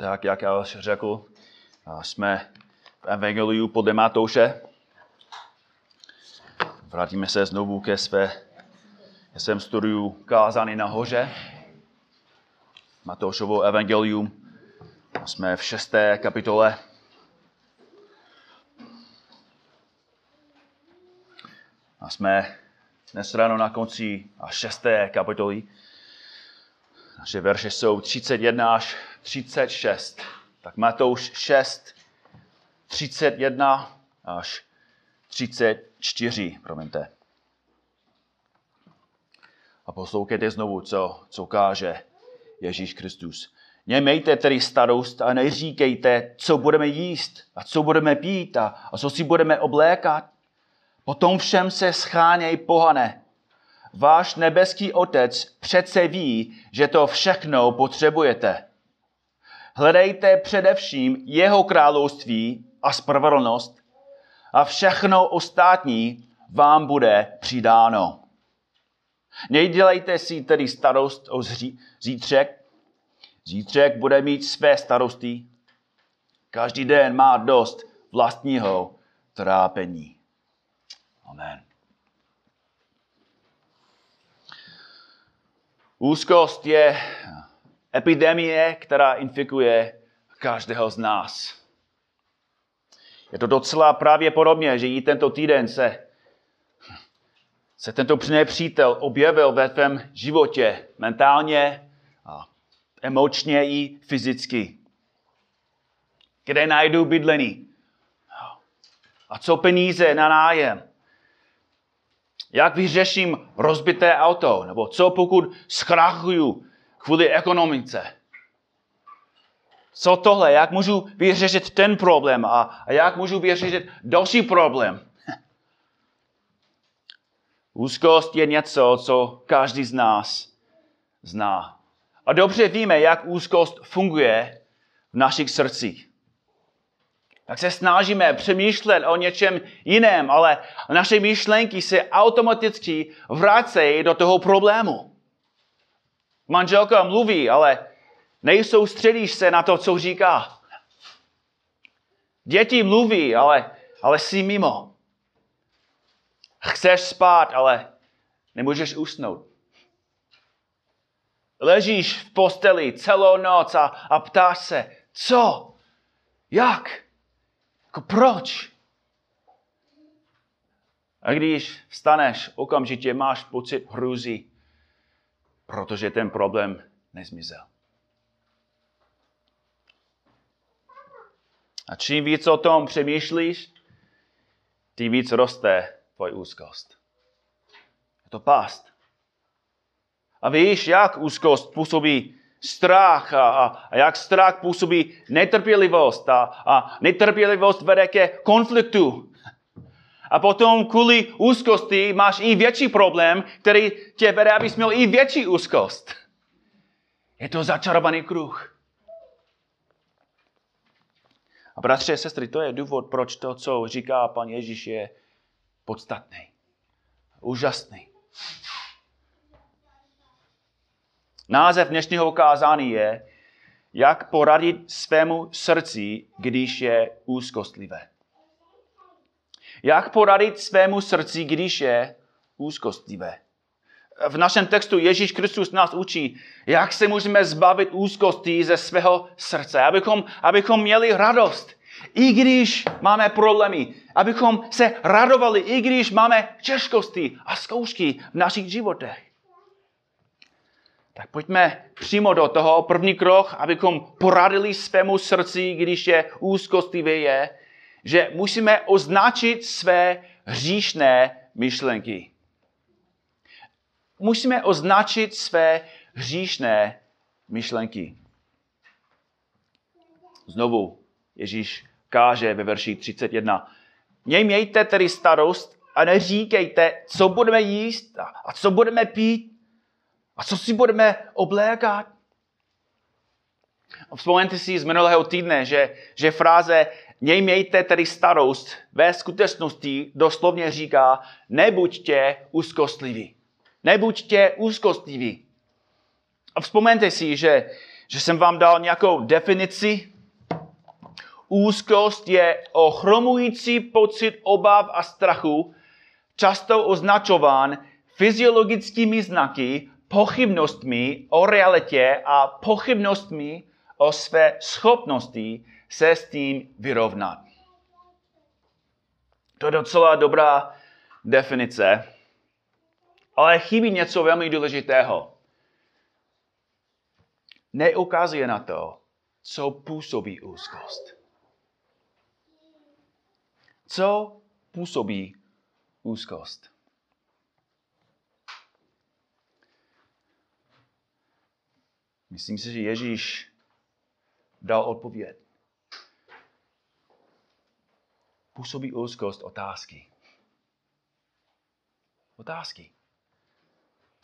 Tak, jak já už řekl, jsme v Evangeliu podle Matouše. Vrátíme se znovu ke své, já jsem studiu kázání nahoře. Matoušovo Evangelium. Jsme v šesté kapitole. A jsme dnes ráno na konci a šesté kapitoly. Naše verše jsou 31 až 36. Tak Matouš 6, 31 až 34, promiňte. A poslouchejte znovu, co, co káže Ježíš Kristus. Nemějte tedy starost a neříkejte, co budeme jíst a co budeme pít a, a co si budeme oblékat. Potom všem se scháněj pohane. Váš nebeský otec přece ví, že to všechno potřebujete. Hledejte především jeho království a spravedlnost a všechno ostatní vám bude přidáno. Nedělejte si tedy starost o zítřek. Zítřek bude mít své starosti. Každý den má dost vlastního trápení. Amen. Úzkost je epidemie, která infikuje každého z nás. Je to docela právě podobně, že i tento týden se, se tento nepřítel objevil ve tvém životě mentálně, a emočně i fyzicky. Kde najdu bydlení? A co peníze na nájem? Jak vyřeším rozbité auto? Nebo co pokud zkrachuju kvůli ekonomice? Co tohle? Jak můžu vyřešit ten problém? A, a jak můžu vyřešit další problém? Úzkost je něco, co každý z nás zná. A dobře víme, jak úzkost funguje v našich srdcích tak se snažíme přemýšlet o něčem jiném, ale naše myšlenky se automaticky vracejí do toho problému. Manželka mluví, ale nejsoustředíš se na to, co říká. Děti mluví, ale, ale jsi mimo. Chceš spát, ale nemůžeš usnout. Ležíš v posteli celou noc a, a ptáš se, co? Jak? Jako proč? A když vstaneš, okamžitě máš pocit hrůzy, protože ten problém nezmizel. A čím víc o tom přemýšlíš, tím víc roste tvoje úzkost. Je to past. A víš, jak úzkost působí strach a, a, a jak strach působí netrpělivost a, a netrpělivost vede ke konfliktu. A potom kvůli úzkosti máš i větší problém, který tě vede, abys měl i větší úzkost. Je to začarovaný kruh. A bratři a sestry, to je důvod, proč to, co říká pan Ježíš, je podstatný. Úžasný. Název dnešního kázání je, jak poradit svému srdci, když je úzkostlivé. Jak poradit svému srdci, když je úzkostlivé. V našem textu Ježíš Kristus nás učí, jak se můžeme zbavit úzkosti ze svého srdce, abychom, abychom měli radost, i když máme problémy, abychom se radovali, i když máme těžkosti a zkoušky v našich životech. Tak pojďme přímo do toho. První krok, abychom poradili svému srdci, když je úzkostivé, je, že musíme označit své hříšné myšlenky. Musíme označit své hříšné myšlenky. Znovu Ježíš káže ve verši 31. Nemějte tedy starost a neříkejte, co budeme jíst a co budeme pít a co si budeme oblékat? Vzpomeňte si z minulého týdne, že, že fráze Nemějte tedy starost ve skutečnosti doslovně říká nebuďte úzkostliví. Nebuďte úzkostliví. A vzpomeňte si, že, že jsem vám dal nějakou definici. Úzkost je ochromující pocit obav a strachu, často označován fyziologickými znaky, pochybnostmi o realitě a pochybnostmi o své schopnosti se s tím vyrovnat. To je docela dobrá definice, ale chybí něco velmi důležitého. Neukazuje na to, co působí úzkost. Co působí úzkost? Myslím si, že Ježíš dal odpověď. Působí úzkost otázky. Otázky.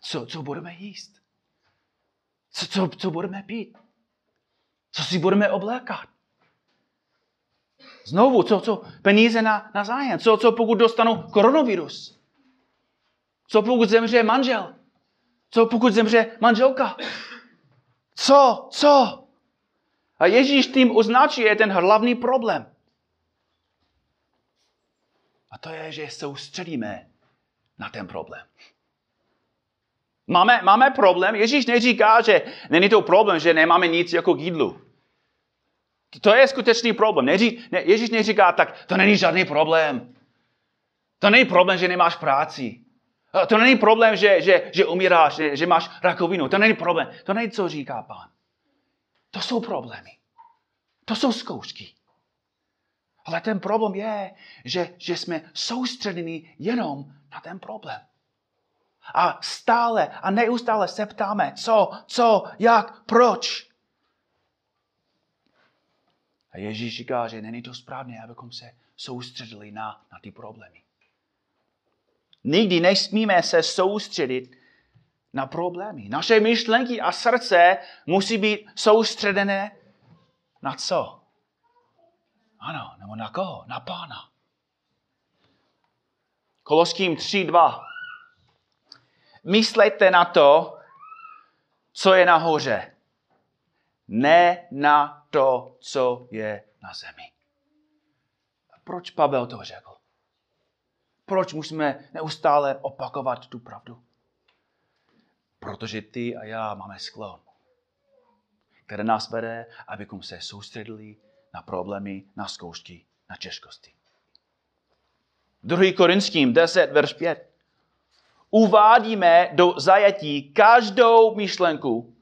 Co, co budeme jíst? Co, co, co budeme pít? Co si budeme oblékat? Znovu, co, co peníze na, na zájem? Co, co pokud dostanu koronavirus? Co pokud zemře manžel? Co pokud zemře manželka? Co? Co? A Ježíš tím označuje ten hlavní problém. A to je, že soustředíme na ten problém. Máme, máme problém. Ježíš neříká, že není to problém, že nemáme nic jako k jídlu. To je skutečný problém. Neří, ne, Ježíš neříká, tak to není žádný problém. To není problém, že nemáš práci. To není problém, že, že, že umíráš, že, že máš rakovinu. To není problém. To není, co říká pán. To jsou problémy. To jsou zkoušky. Ale ten problém je, že, že jsme soustředěni jenom na ten problém. A stále a neustále se ptáme, co, co, jak, proč. A Ježíš říká, že není to správné, abychom se soustředili na, na ty problémy. Nikdy nesmíme se soustředit na problémy. Naše myšlenky a srdce musí být soustředené na co? Ano, nebo na koho? Na pána. Koloským 3.2. Myslejte na to, co je nahoře. Ne na to, co je na zemi. A proč Pavel to řekl? Proč musíme neustále opakovat tu pravdu? Protože ty a já máme sklon, které nás vede, abychom se soustředili na problémy, na zkoušky, na těžkosti. 2. Korinským 10, verš 5. Uvádíme do zajetí každou myšlenku,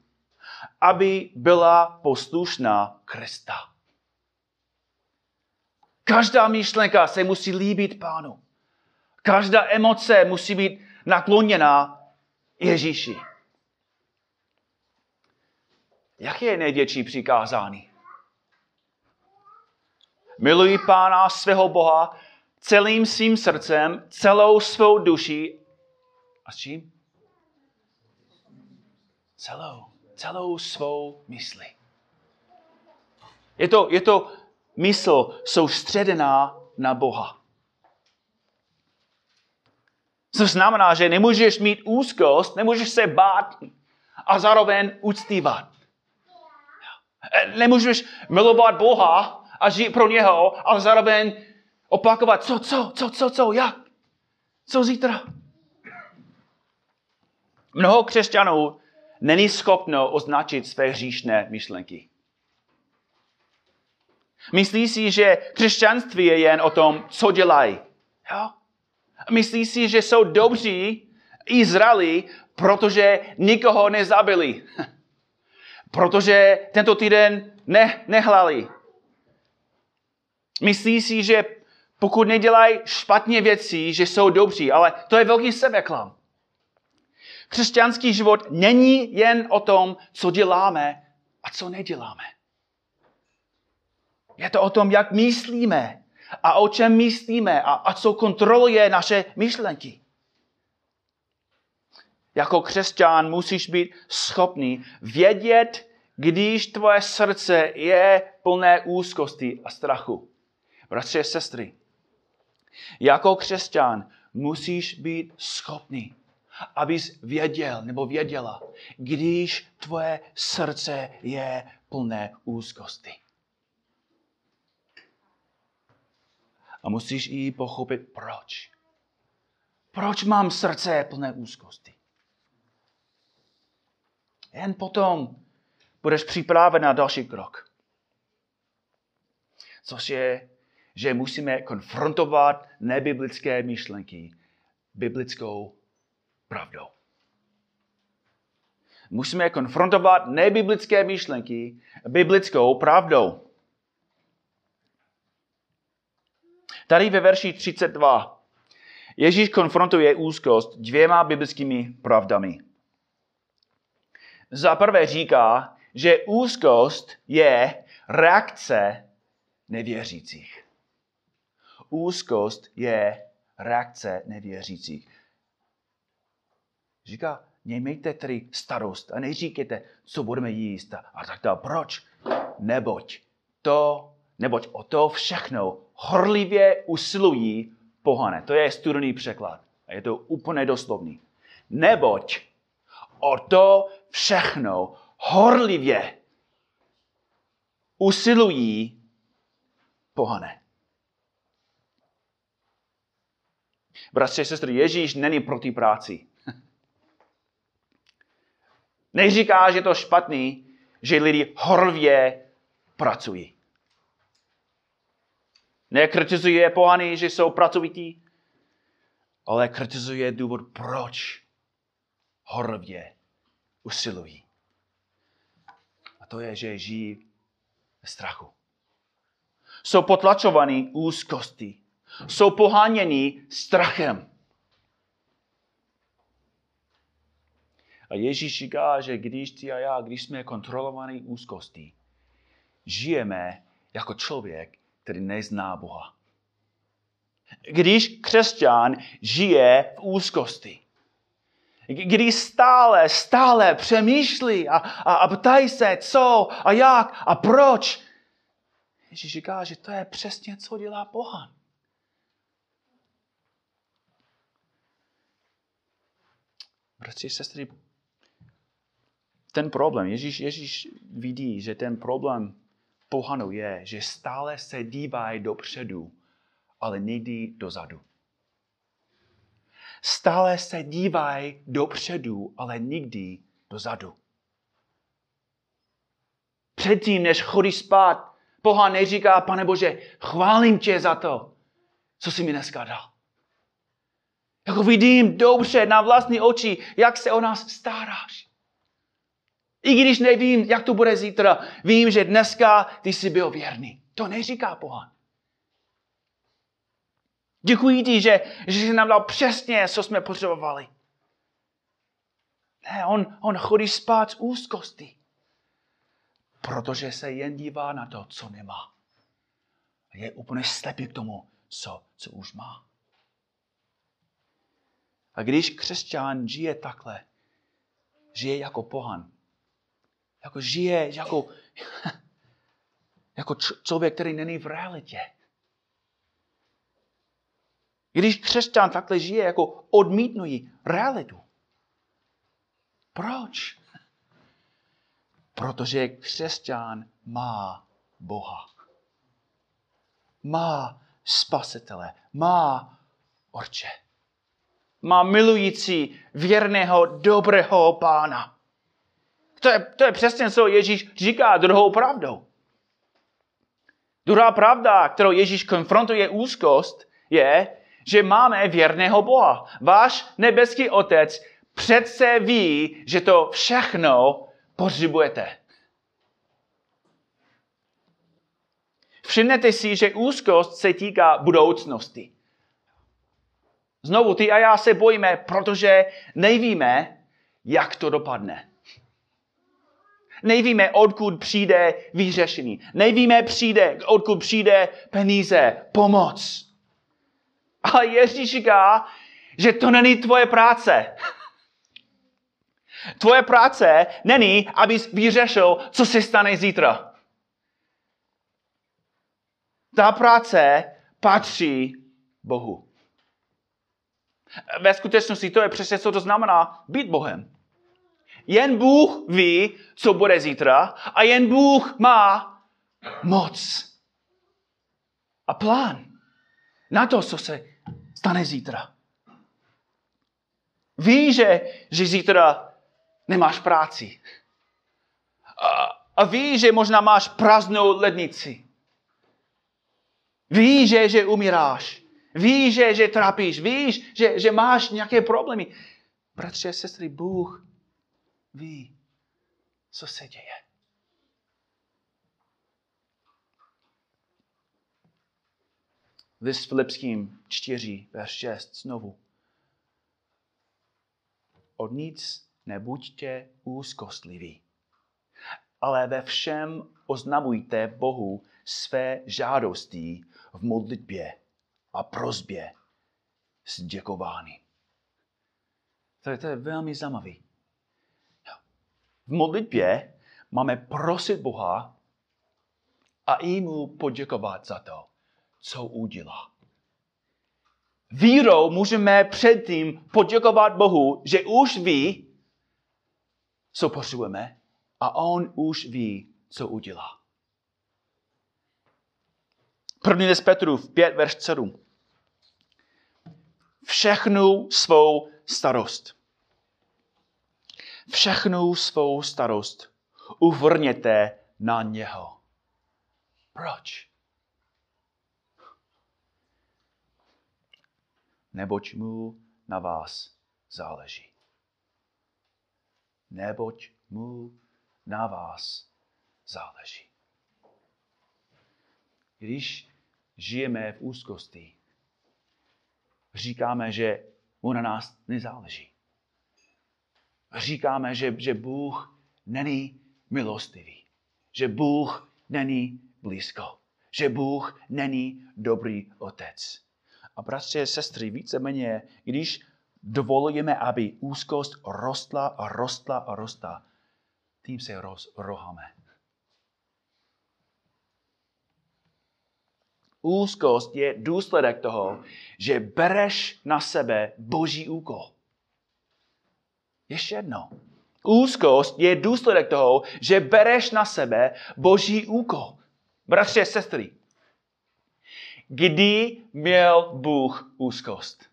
aby byla poslušná Krista. Každá myšlenka se musí líbit pánu. Každá emoce musí být nakloněná Ježíši. Jaké je největší přikázání? Miluji Pána svého Boha celým svým srdcem, celou svou duší a s čím? Celou, celou svou mysli. Je to, je to mysl soustředená na Boha. Co znamená, že nemůžeš mít úzkost, nemůžeš se bát a zároveň uctívat. Nemůžeš milovat Boha a žít pro něho, ale zároveň opakovat, co, co, co, co, co, jak, co zítra. Mnoho křesťanů není schopno označit své hříšné myšlenky. Myslí si, že křesťanství je jen o tom, co dělají. Jo? Myslí si, že jsou dobří i zralí, protože nikoho nezabili. protože tento týden ne, nehlali. Myslí si, že pokud nedělají špatně věci, že jsou dobří, ale to je velký sebeklam. Křesťanský život není jen o tom, co děláme a co neděláme. Je to o tom, jak myslíme a o čem myslíme a, a co kontroluje naše myšlenky. Jako křesťan musíš být schopný vědět, když tvoje srdce je plné úzkosti a strachu. Bratři a sestry, jako křesťan musíš být schopný abys věděl nebo věděla, když tvoje srdce je plné úzkosti. A musíš i pochopit, proč. Proč mám srdce plné úzkosti? Jen potom budeš připraven na další krok. Což je, že musíme konfrontovat nebiblické myšlenky biblickou pravdou. Musíme konfrontovat nebiblické myšlenky biblickou pravdou. Tady ve verši 32 Ježíš konfrontuje úzkost dvěma biblickými pravdami. Za prvé říká, že úzkost je reakce nevěřících. Úzkost je reakce nevěřících. Říká, nemějte tedy starost a neříkejte, co budeme jíst a tak dále. Proč? Neboť to, neboť o to všechno horlivě usilují pohané. To je studený překlad. A je to úplně doslovný. Neboť o to všechno horlivě usilují pohané. Bratři a sestry, Ježíš není proti práci. Neříká, že to špatný, že lidi horlivě pracují. Nekritizuje pohany, že jsou pracovití, ale kritizuje důvod, proč horlivě usilují. A to je, že žijí ve strachu. Jsou potlačovaní úzkosti. Jsou poháněni strachem. A Ježíš říká, že když ty a já, když jsme kontrolovaní úzkosti, žijeme jako člověk, který nezná Boha. Když křesťan žije v úzkosti, když stále, stále přemýšlí a, a, a ptají se, co a jak a proč, Ježíš říká, že to je přesně, co dělá Boha. Bratři, sestry, ten problém, Ježíš, Ježíš vidí, že ten problém pohanou je, že stále se dívají dopředu, ale nikdy dozadu. Stále se dívají dopředu, ale nikdy dozadu. Předtím, než chodí spát, pohan neříká, pane Bože, chválím tě za to, co jsi mi dneska dal. Jako vidím dobře na vlastní oči, jak se o nás staráš. I když nevím, jak to bude zítra, vím, že dneska ty jsi byl věrný. To neříká pohan. Děkuji ti, že, že jsi nám dal přesně, co jsme potřebovali. Ne, on, on chodí spát z úzkosti. Protože se jen dívá na to, co nemá. Je úplně slepý k tomu, co, co už má. A když křesťan žije takhle, žije jako pohan, jako žije jako, jako člověk, který není v realitě. Když křesťan takhle žije, jako odmítnují realitu. Proč? Protože křesťan má Boha. Má spasitele, má orče. Má milující, věrného, dobrého pána. To je, to je přesně, co Ježíš říká druhou pravdou. Druhá pravda, kterou Ježíš konfrontuje úzkost, je, že máme věrného Boha. Váš nebeský otec přece ví, že to všechno potřebujete. Všimnete si, že úzkost se týká budoucnosti. Znovu, ty a já se bojíme, protože nevíme, jak to dopadne. Nevíme, odkud přijde vyřešení. Nevíme, přijde, odkud přijde peníze, pomoc. Ale Ježíš říká, že to není tvoje práce. Tvoje práce není, abys vyřešil, co se stane zítra. Ta práce patří Bohu. Ve skutečnosti to je přesně, co to znamená být Bohem. Jen Bůh ví, co bude zítra a jen Bůh má moc a plán na to, co se stane zítra. Ví, že, že zítra nemáš práci. A, a ví, že možná máš prázdnou lednici. Ví, že, že umíráš. Ví, že, že trápíš. Víš, že, že máš nějaké problémy. Bratře a sestry, Bůh ví, co se děje. List Filipským 4, verš 6, znovu. Od nic nebuďte úzkostliví, ale ve všem oznamujte Bohu své žádosti v modlitbě a prozbě s děkovány. To je, to je velmi zajímavé. V modlitbě máme prosit Boha a i mu poděkovat za to, co udělá. Vírou můžeme předtím poděkovat Bohu, že už ví, co potřebujeme a On už ví, co udělá. První list Petrův 5, verš 7. Všechnu svou starost. Všechnu svou starost uvrněte na něho. Proč? Neboť mu na vás záleží. Neboť mu na vás záleží. Když žijeme v úzkosti, říkáme, že mu na nás nezáleží. Říkáme, že, že Bůh není milostivý. Že Bůh není blízko. Že Bůh není dobrý otec. A bratři a sestry, víceméně, když dovolujeme, aby úzkost rostla a rostla a rostla, tím se rozroháme. Úzkost je důsledek toho, že bereš na sebe boží úkol. Ještě jedno. Úzkost je důsledek toho, že bereš na sebe boží úkol. Bratři a sestry, kdy měl Bůh úzkost?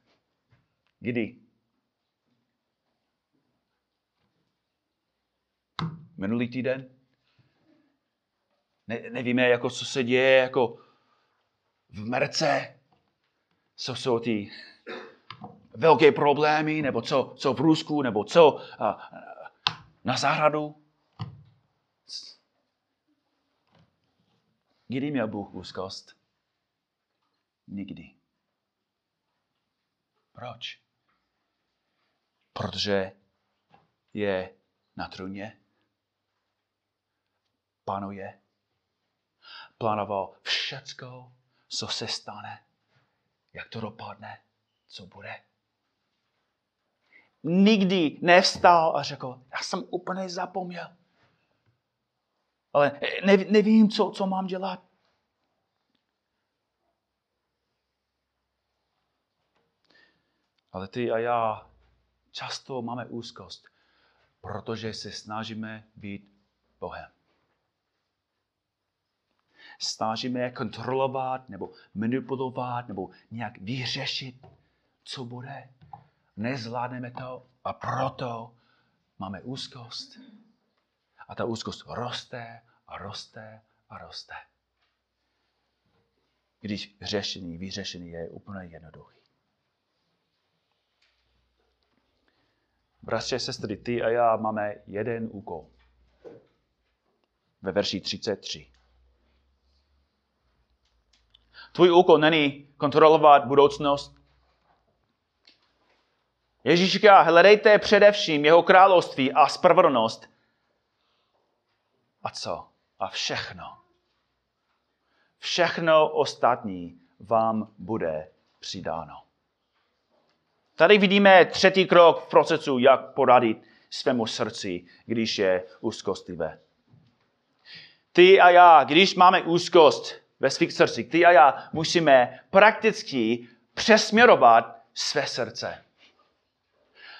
Kdy? Minulý týden? Ne, nevíme, jako, co se děje jako v Merce. Co jsou ty velké problémy, nebo co, co v Rusku, nebo co a, na zahradu. Kdy měl Bůh úzkost? Nikdy. Proč? Protože je na trůně. Panuje. Plánoval všecko, co se stane, jak to dopadne, co bude. Nikdy nevstal a řekl, já jsem úplně zapomněl. Ale nevím, co, co mám dělat. Ale ty a já často máme úzkost, protože se snažíme být Bohem. Snažíme kontrolovat nebo manipulovat nebo nějak vyřešit, co bude. Nezvládneme to a proto máme úzkost. A ta úzkost roste a roste a roste. Když řešení, vyřešení je úplně jednoduchý. Bratře, sestry, ty a já máme jeden úkol. Ve verši 33. Tvůj úkol není kontrolovat budoucnost. Ježíš říká, hledejte především jeho království a spravedlnost. A co? A všechno. Všechno ostatní vám bude přidáno. Tady vidíme třetí krok v procesu, jak poradit svému srdci, když je úzkostivé. Ty a já, když máme úzkost ve svých srdcích, ty a já musíme prakticky přesměrovat své srdce.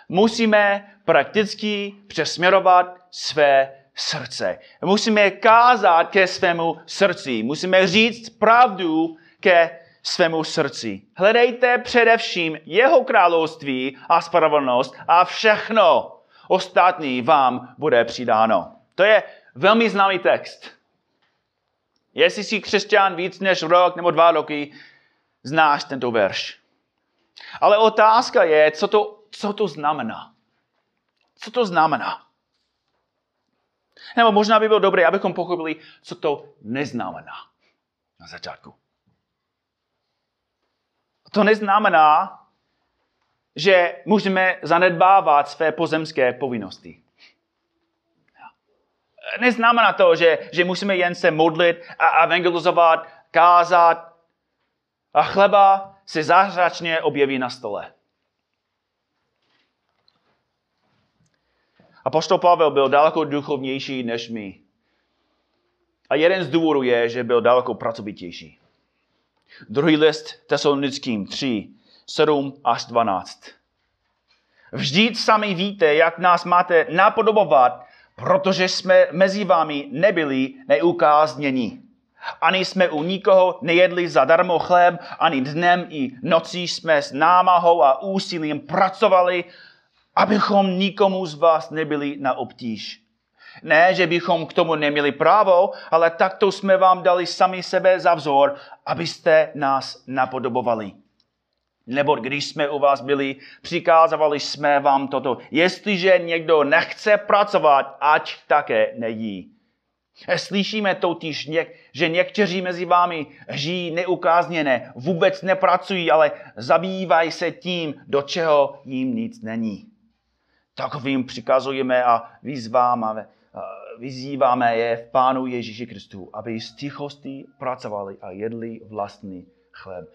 musíme prakticky přesměrovat své srdce. Musíme kázat ke svému srdci. Musíme říct pravdu ke svému srdci. Hledejte především jeho království a spravedlnost a všechno ostatní vám bude přidáno. To je velmi známý text. Jestli jsi křesťan víc než rok nebo dva roky, znáš tento verš. Ale otázka je, co to, co to znamená. Co to znamená? Nebo možná by bylo dobré, abychom pochopili, co to neznamená na začátku. To neznamená, že můžeme zanedbávat své pozemské povinnosti. Neznamená to, že, že musíme jen se modlit a evangelizovat, kázat a chleba se zázračně objeví na stole. A poštol Pavel byl daleko duchovnější než my. A jeden z důvodů je, že byl daleko pracovitější. Druhý list Tesalonickým 3, 7 až 12. Vždyť sami víte, jak nás máte napodobovat, protože jsme mezi vámi nebyli neukázněni. Ani jsme u nikoho nejedli zadarmo chléb, ani dnem i nocí jsme s námahou a úsilím pracovali, abychom nikomu z vás nebyli na obtíž. Ne, že bychom k tomu neměli právo, ale takto jsme vám dali sami sebe za vzor, abyste nás napodobovali. Nebo když jsme u vás byli, přikázovali jsme vám toto. Jestliže někdo nechce pracovat, ať také nejí. Slyšíme totiž, že někteří mezi vámi žijí neukázněné, vůbec nepracují, ale zabývají se tím, do čeho jim nic není. Takovým přikazujeme a vyzváme, vyzýváme je v Pánu Ježíši Kristu, aby z tichosti pracovali a jedli vlastní chléb.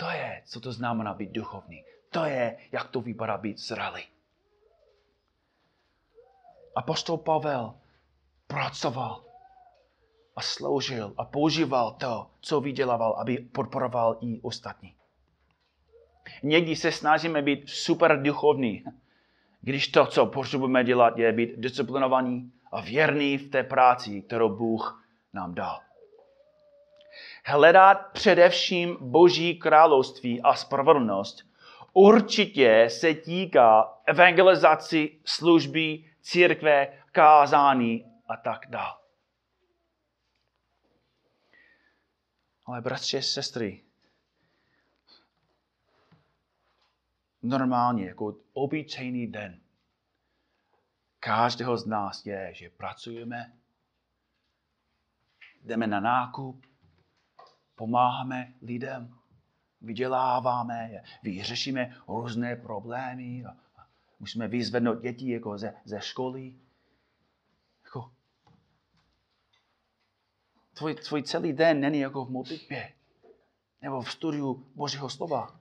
To je, co to znamená být duchovní. To je, jak to vypadá být zralý. Apostol Pavel pracoval a sloužil a používal to, co vydělával, aby podporoval i ostatní. Někdy se snažíme být super duchovní, když to, co potřebujeme dělat, je být disciplinovaní a věrný v té práci, kterou Bůh nám dal. Hledat především Boží království a spravedlnost určitě se týká evangelizaci, služby, církve, kázání a tak dále. Ale bratři, sestry, normálně, jako obyčejný den, každého z nás je, že pracujeme, jdeme na nákup, pomáháme lidem, vyděláváme, vyřešíme různé problémy, musíme vyzvednout děti jako ze, ze školy. Jako, tvoj, tvoj celý den není jako v modlitbě nebo v studiu Božího slova.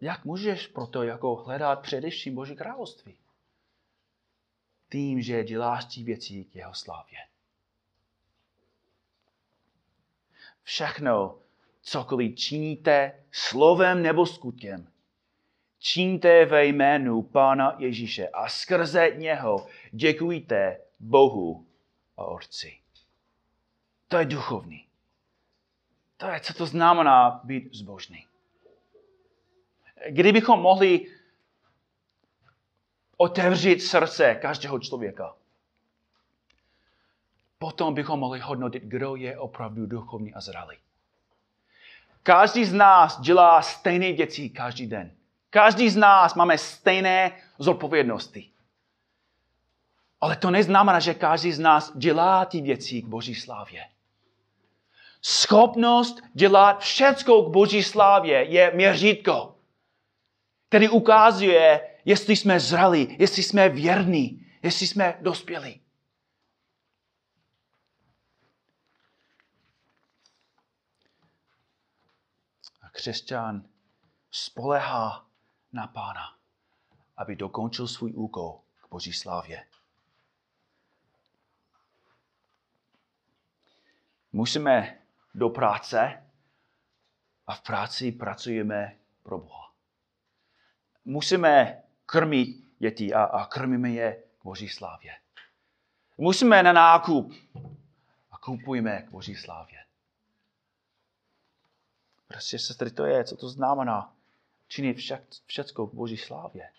Jak můžeš proto jako hledat především Boží království? Tím, že děláš ty věci k jeho slávě. Všechno, cokoliv činíte slovem nebo skutkem, činíte ve jménu Pána Ježíše a skrze něho děkujte Bohu a Otci. To je duchovní. To je, co to znamená být zbožný kdybychom mohli otevřít srdce každého člověka, potom bychom mohli hodnotit, kdo je opravdu duchovní a zralý. Každý z nás dělá stejné věci každý den. Každý z nás máme stejné zodpovědnosti. Ale to neznamená, že každý z nás dělá ty věci k Boží slávě. Schopnost dělat všecko k Boží slávě je měřítko který ukazuje, jestli jsme zralí, jestli jsme věrní, jestli jsme dospělí. Křesťan spolehá na Pána, aby dokončil svůj úkol k Boží slávě. Musíme do práce a v práci pracujeme pro Boha musíme krmit děti a, a krmíme je k Boží slávě. Musíme na nákup a kupujeme k Boží slávě. Prostě, sestry, to je, co to znamená činit však, všecko k Boží slávě.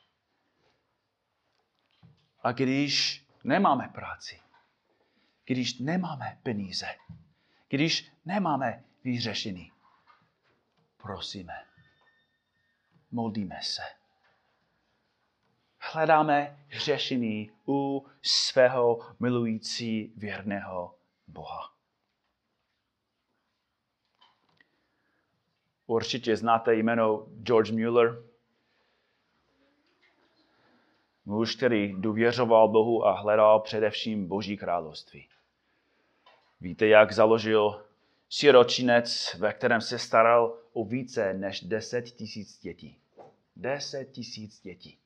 A když nemáme práci, když nemáme peníze, když nemáme vyřešení, prosíme, modlíme se. Hledáme řešení u svého milující věrného Boha. Určitě znáte jméno George Mueller, muž, který důvěřoval Bohu a hledal především Boží království. Víte, jak založil siročinec, ve kterém se staral o více než 10 tisíc dětí. 10 tisíc dětí.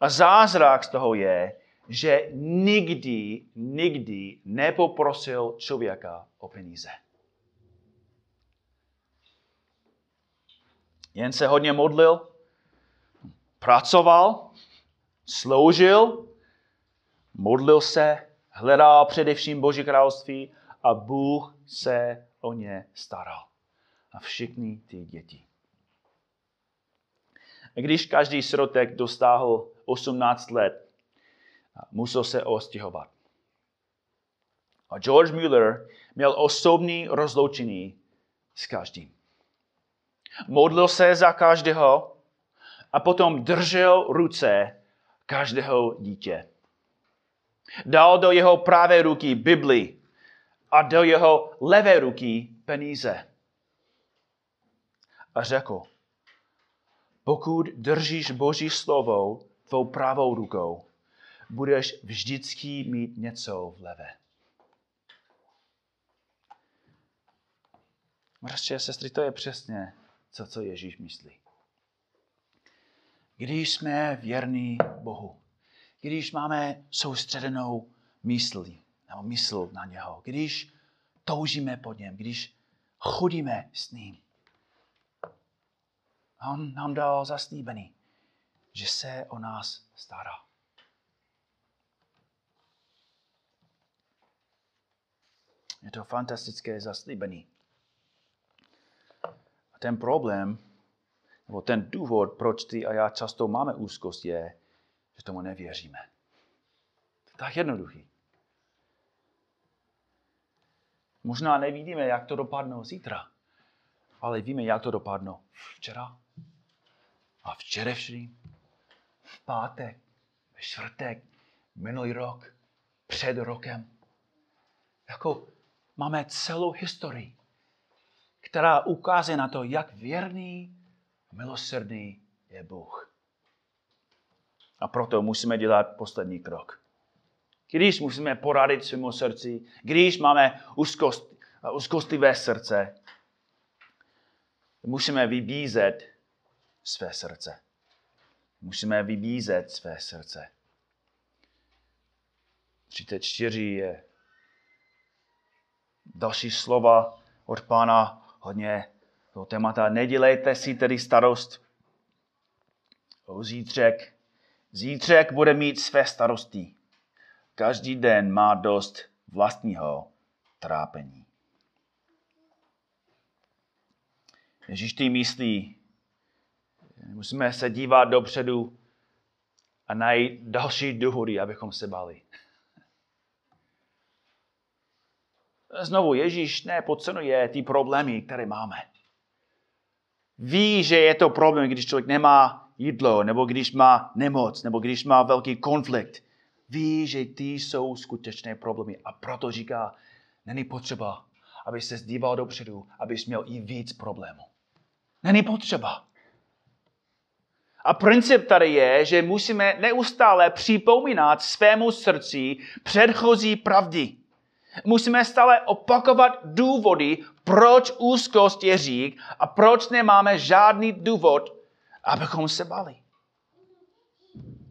A zázrak z toho je, že nikdy, nikdy nepoprosil člověka o peníze. Jen se hodně modlil, pracoval, sloužil, modlil se, hledal především Boží království a Bůh se o ně staral. A všichni ty děti. Když každý srotek dostáhl 18 let, musel se ostěhovat. A George Mueller měl osobní rozloučení s každým. Modlil se za každého a potom držel ruce každého dítě. Dal do jeho pravé ruky Bibli a do jeho levé ruky peníze. A řekl, pokud držíš Boží slovo tvou pravou rukou, budeš vždycky mít něco v levé. Prostě, sestry, to je přesně, co, co Ježíš myslí. Když jsme věrní Bohu, když máme soustředenou mysl, nebo mysl na něho, když toužíme po něm, když chodíme s ním, on nám dal zaslíbený, že se o nás stará. Je to fantastické zaslíbení. Ten problém, nebo ten důvod, proč ty a já často máme úzkost, je, že tomu nevěříme. To je tak jednoduchý. Možná nevidíme, jak to dopadne zítra, ale víme, jak to dopadne včera a včerejším, v pátek, ve čtvrtek, minulý rok, před rokem. Jako máme celou historii, která ukazuje na to, jak věrný a milosrdný je Bůh. A proto musíme dělat poslední krok. Když musíme poradit svému srdci, když máme úzkost, úzkostivé srdce, musíme vybízet své srdce. Musíme vybízet své srdce. 34 je další slova od pána hodně toho témata. Nedělejte si tedy starost o zítřek. Zítřek bude mít své starosti. Každý den má dost vlastního trápení. Ježíš ty myslí, musíme se dívat dopředu a najít další důvody, abychom se bali. Znovu, Ježíš nepodcenuje ty problémy, které máme. Ví, že je to problém, když člověk nemá jídlo, nebo když má nemoc, nebo když má velký konflikt. Ví, že ty jsou skutečné problémy a proto říká, není potřeba, aby se zdíval dopředu, abys měl i víc problémů. Není potřeba. A princip tady je, že musíme neustále připomínat svému srdci předchozí pravdy. Musíme stále opakovat důvody, proč úzkost je řík a proč nemáme žádný důvod, abychom se bali.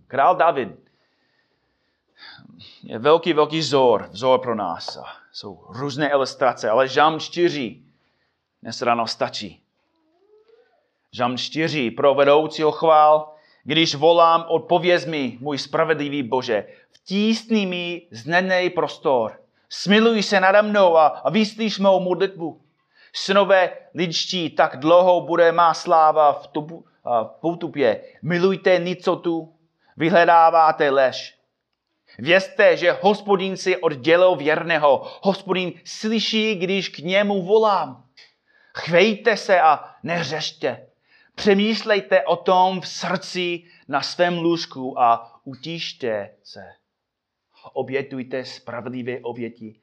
Král David je velký, velký vzor, vzor pro nás. Jsou různé ilustrace, ale žám 4 dnes ráno stačí. Žám 4. Pro vedoucího chvál, když volám, odpověz mi, můj spravedlivý Bože. Vtísni mi znenej prostor. Smiluj se nade mnou a, a vyslíš mou modlitbu. Synové lidští, tak dlouho bude má sláva v, tubu, v poutupě. Milujte nicotu, vyhledáváte lež. Vězte, že hospodin si oddělil věrného. Hospodin slyší, když k němu volám. Chvejte se a neřešte. Přemýšlejte o tom v srdci na svém lůžku a utište se. Obětujte spravedlivé oběti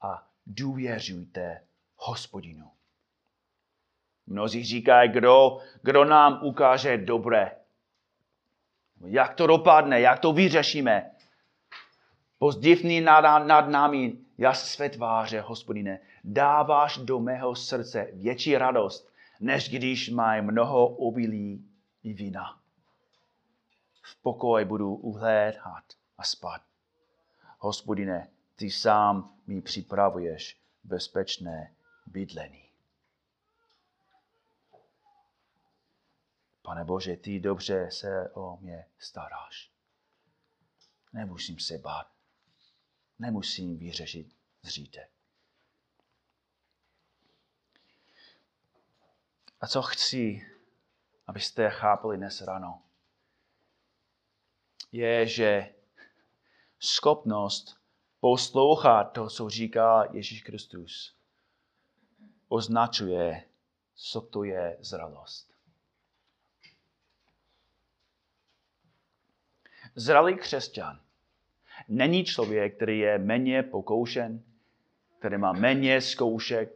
a důvěřujte hospodinu. Mnozí říkají, kdo, kdo nám ukáže dobré. Jak to dopadne, jak to vyřešíme. Pozdivný nad, nad námi jas své tváře, hospodine. Dáváš do mého srdce větší radost, než když mají mnoho obilí i vína. V pokoji budu uhlédhat a spát. Hospodine, ty sám mi připravuješ bezpečné bydlení. Pane Bože, ty dobře se o mě staráš. Nemusím se bát. Nemusím vyřešit zřítek. A co chci, abyste chápali dnes ráno, je, že schopnost poslouchat to, co říká Ježíš Kristus, označuje, co to je zralost. Zralý křesťan není člověk, který je méně pokoušen, který má méně zkoušek,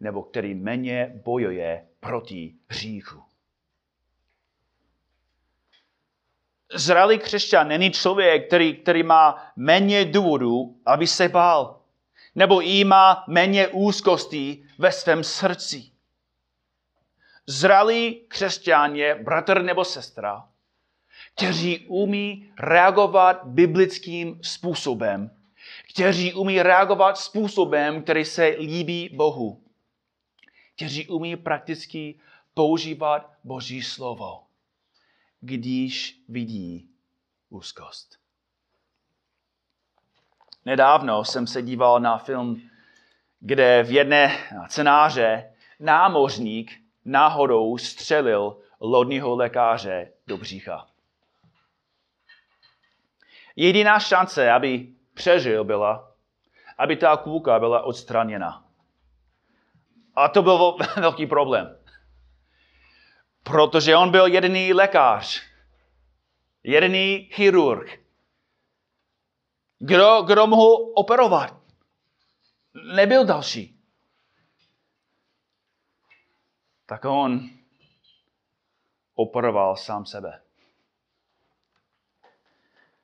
nebo který méně bojuje proti hříchu. Zralý křesťan není člověk, který, který má méně důvodů, aby se bál, nebo i má méně úzkostí ve svém srdci. Zralý křesťan je bratr nebo sestra, kteří umí reagovat biblickým způsobem, kteří umí reagovat způsobem, který se líbí Bohu. Kteří umí prakticky používat Boží slovo, když vidí úzkost. Nedávno jsem se díval na film, kde v jedné cenáře námořník náhodou střelil lodního lékaře do břicha. Jediná šance, aby přežil, byla, aby ta kůlka byla odstraněna. A to byl velký problém. Protože on byl jediný lékař, jediný chirurg. Kdo, kdo mohl operovat? Nebyl další. Tak on operoval sám sebe.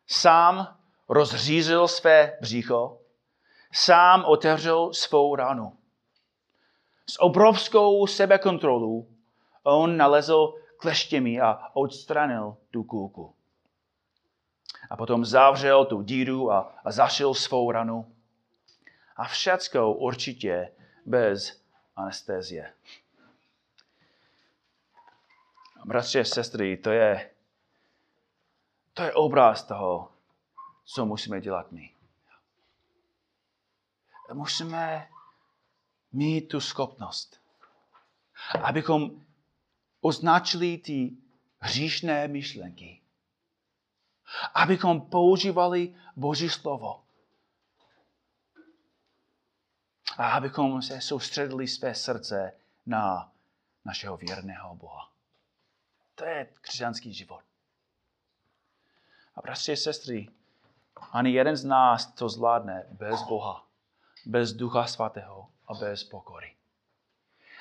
Sám rozřízl své břicho, sám otevřel svou ránu. S obrovskou sebekontrolou on nalezl kleštěmi a odstranil tu kůlku. A potom zavřel tu díru a, a zašil svou ranu. A všecko určitě bez anestezie. Bratři a sestry, to je, to je obraz toho, co musíme dělat my. Musíme mít tu schopnost, abychom označili ty hříšné myšlenky. Abychom používali Boží slovo. A abychom se soustředili své srdce na našeho věrného Boha. To je křesťanský život. A bratři a sestry, ani jeden z nás to zvládne bez Boha, bez Ducha Svatého a bez pokory.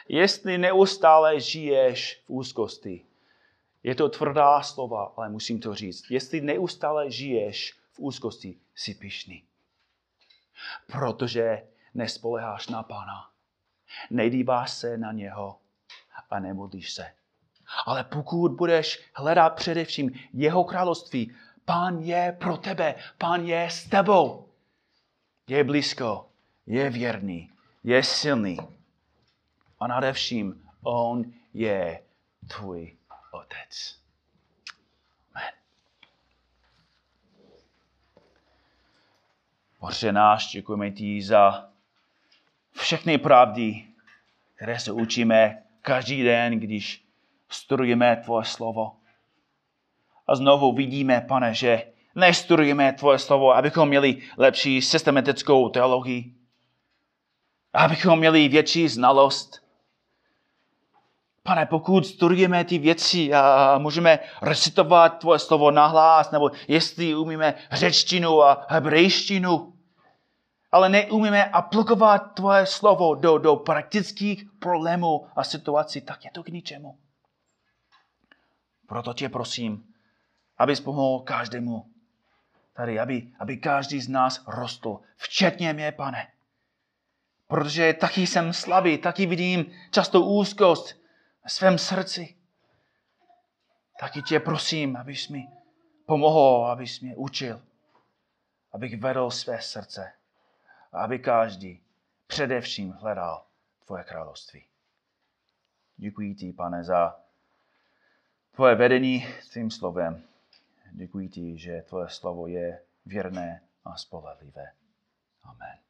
Jestli neustále žiješ v úzkosti, je to tvrdá slova, ale musím to říct. Jestli neustále žiješ v úzkosti, jsi pišný. Protože nespoleháš na Pána. Nedíváš se na něho a nemodlíš se. Ale pokud budeš hledat především jeho království, Pán je pro tebe, Pán je s tebou. Je blízko, je věrný je silný. A nadevším on je tvůj otec. Amen. Bože náš, děkujeme ti za všechny pravdy, které se učíme každý den, když studujeme tvoje slovo. A znovu vidíme, pane, že nestudujeme tvoje slovo, abychom měli lepší systematickou teologii, abychom měli větší znalost. Pane, pokud studujeme ty věci a můžeme recitovat tvoje slovo nahlás, nebo jestli umíme řečtinu a hebrejštinu, ale neumíme aplikovat tvoje slovo do, do praktických problémů a situací, tak je to k ničemu. Proto tě prosím, abys pomohl každému tady, aby, aby každý z nás rostl, včetně mě, pane. Protože taky jsem slabý, taky vidím často úzkost ve svém srdci. Taky tě prosím, abys mi pomohl, abys mě učil, abych vedl své srdce a aby každý především hledal tvoje království. Děkuji ti, pane, za tvoje vedení tvým slovem. Děkuji ti, že tvoje slovo je věrné a spolehlivé. Amen.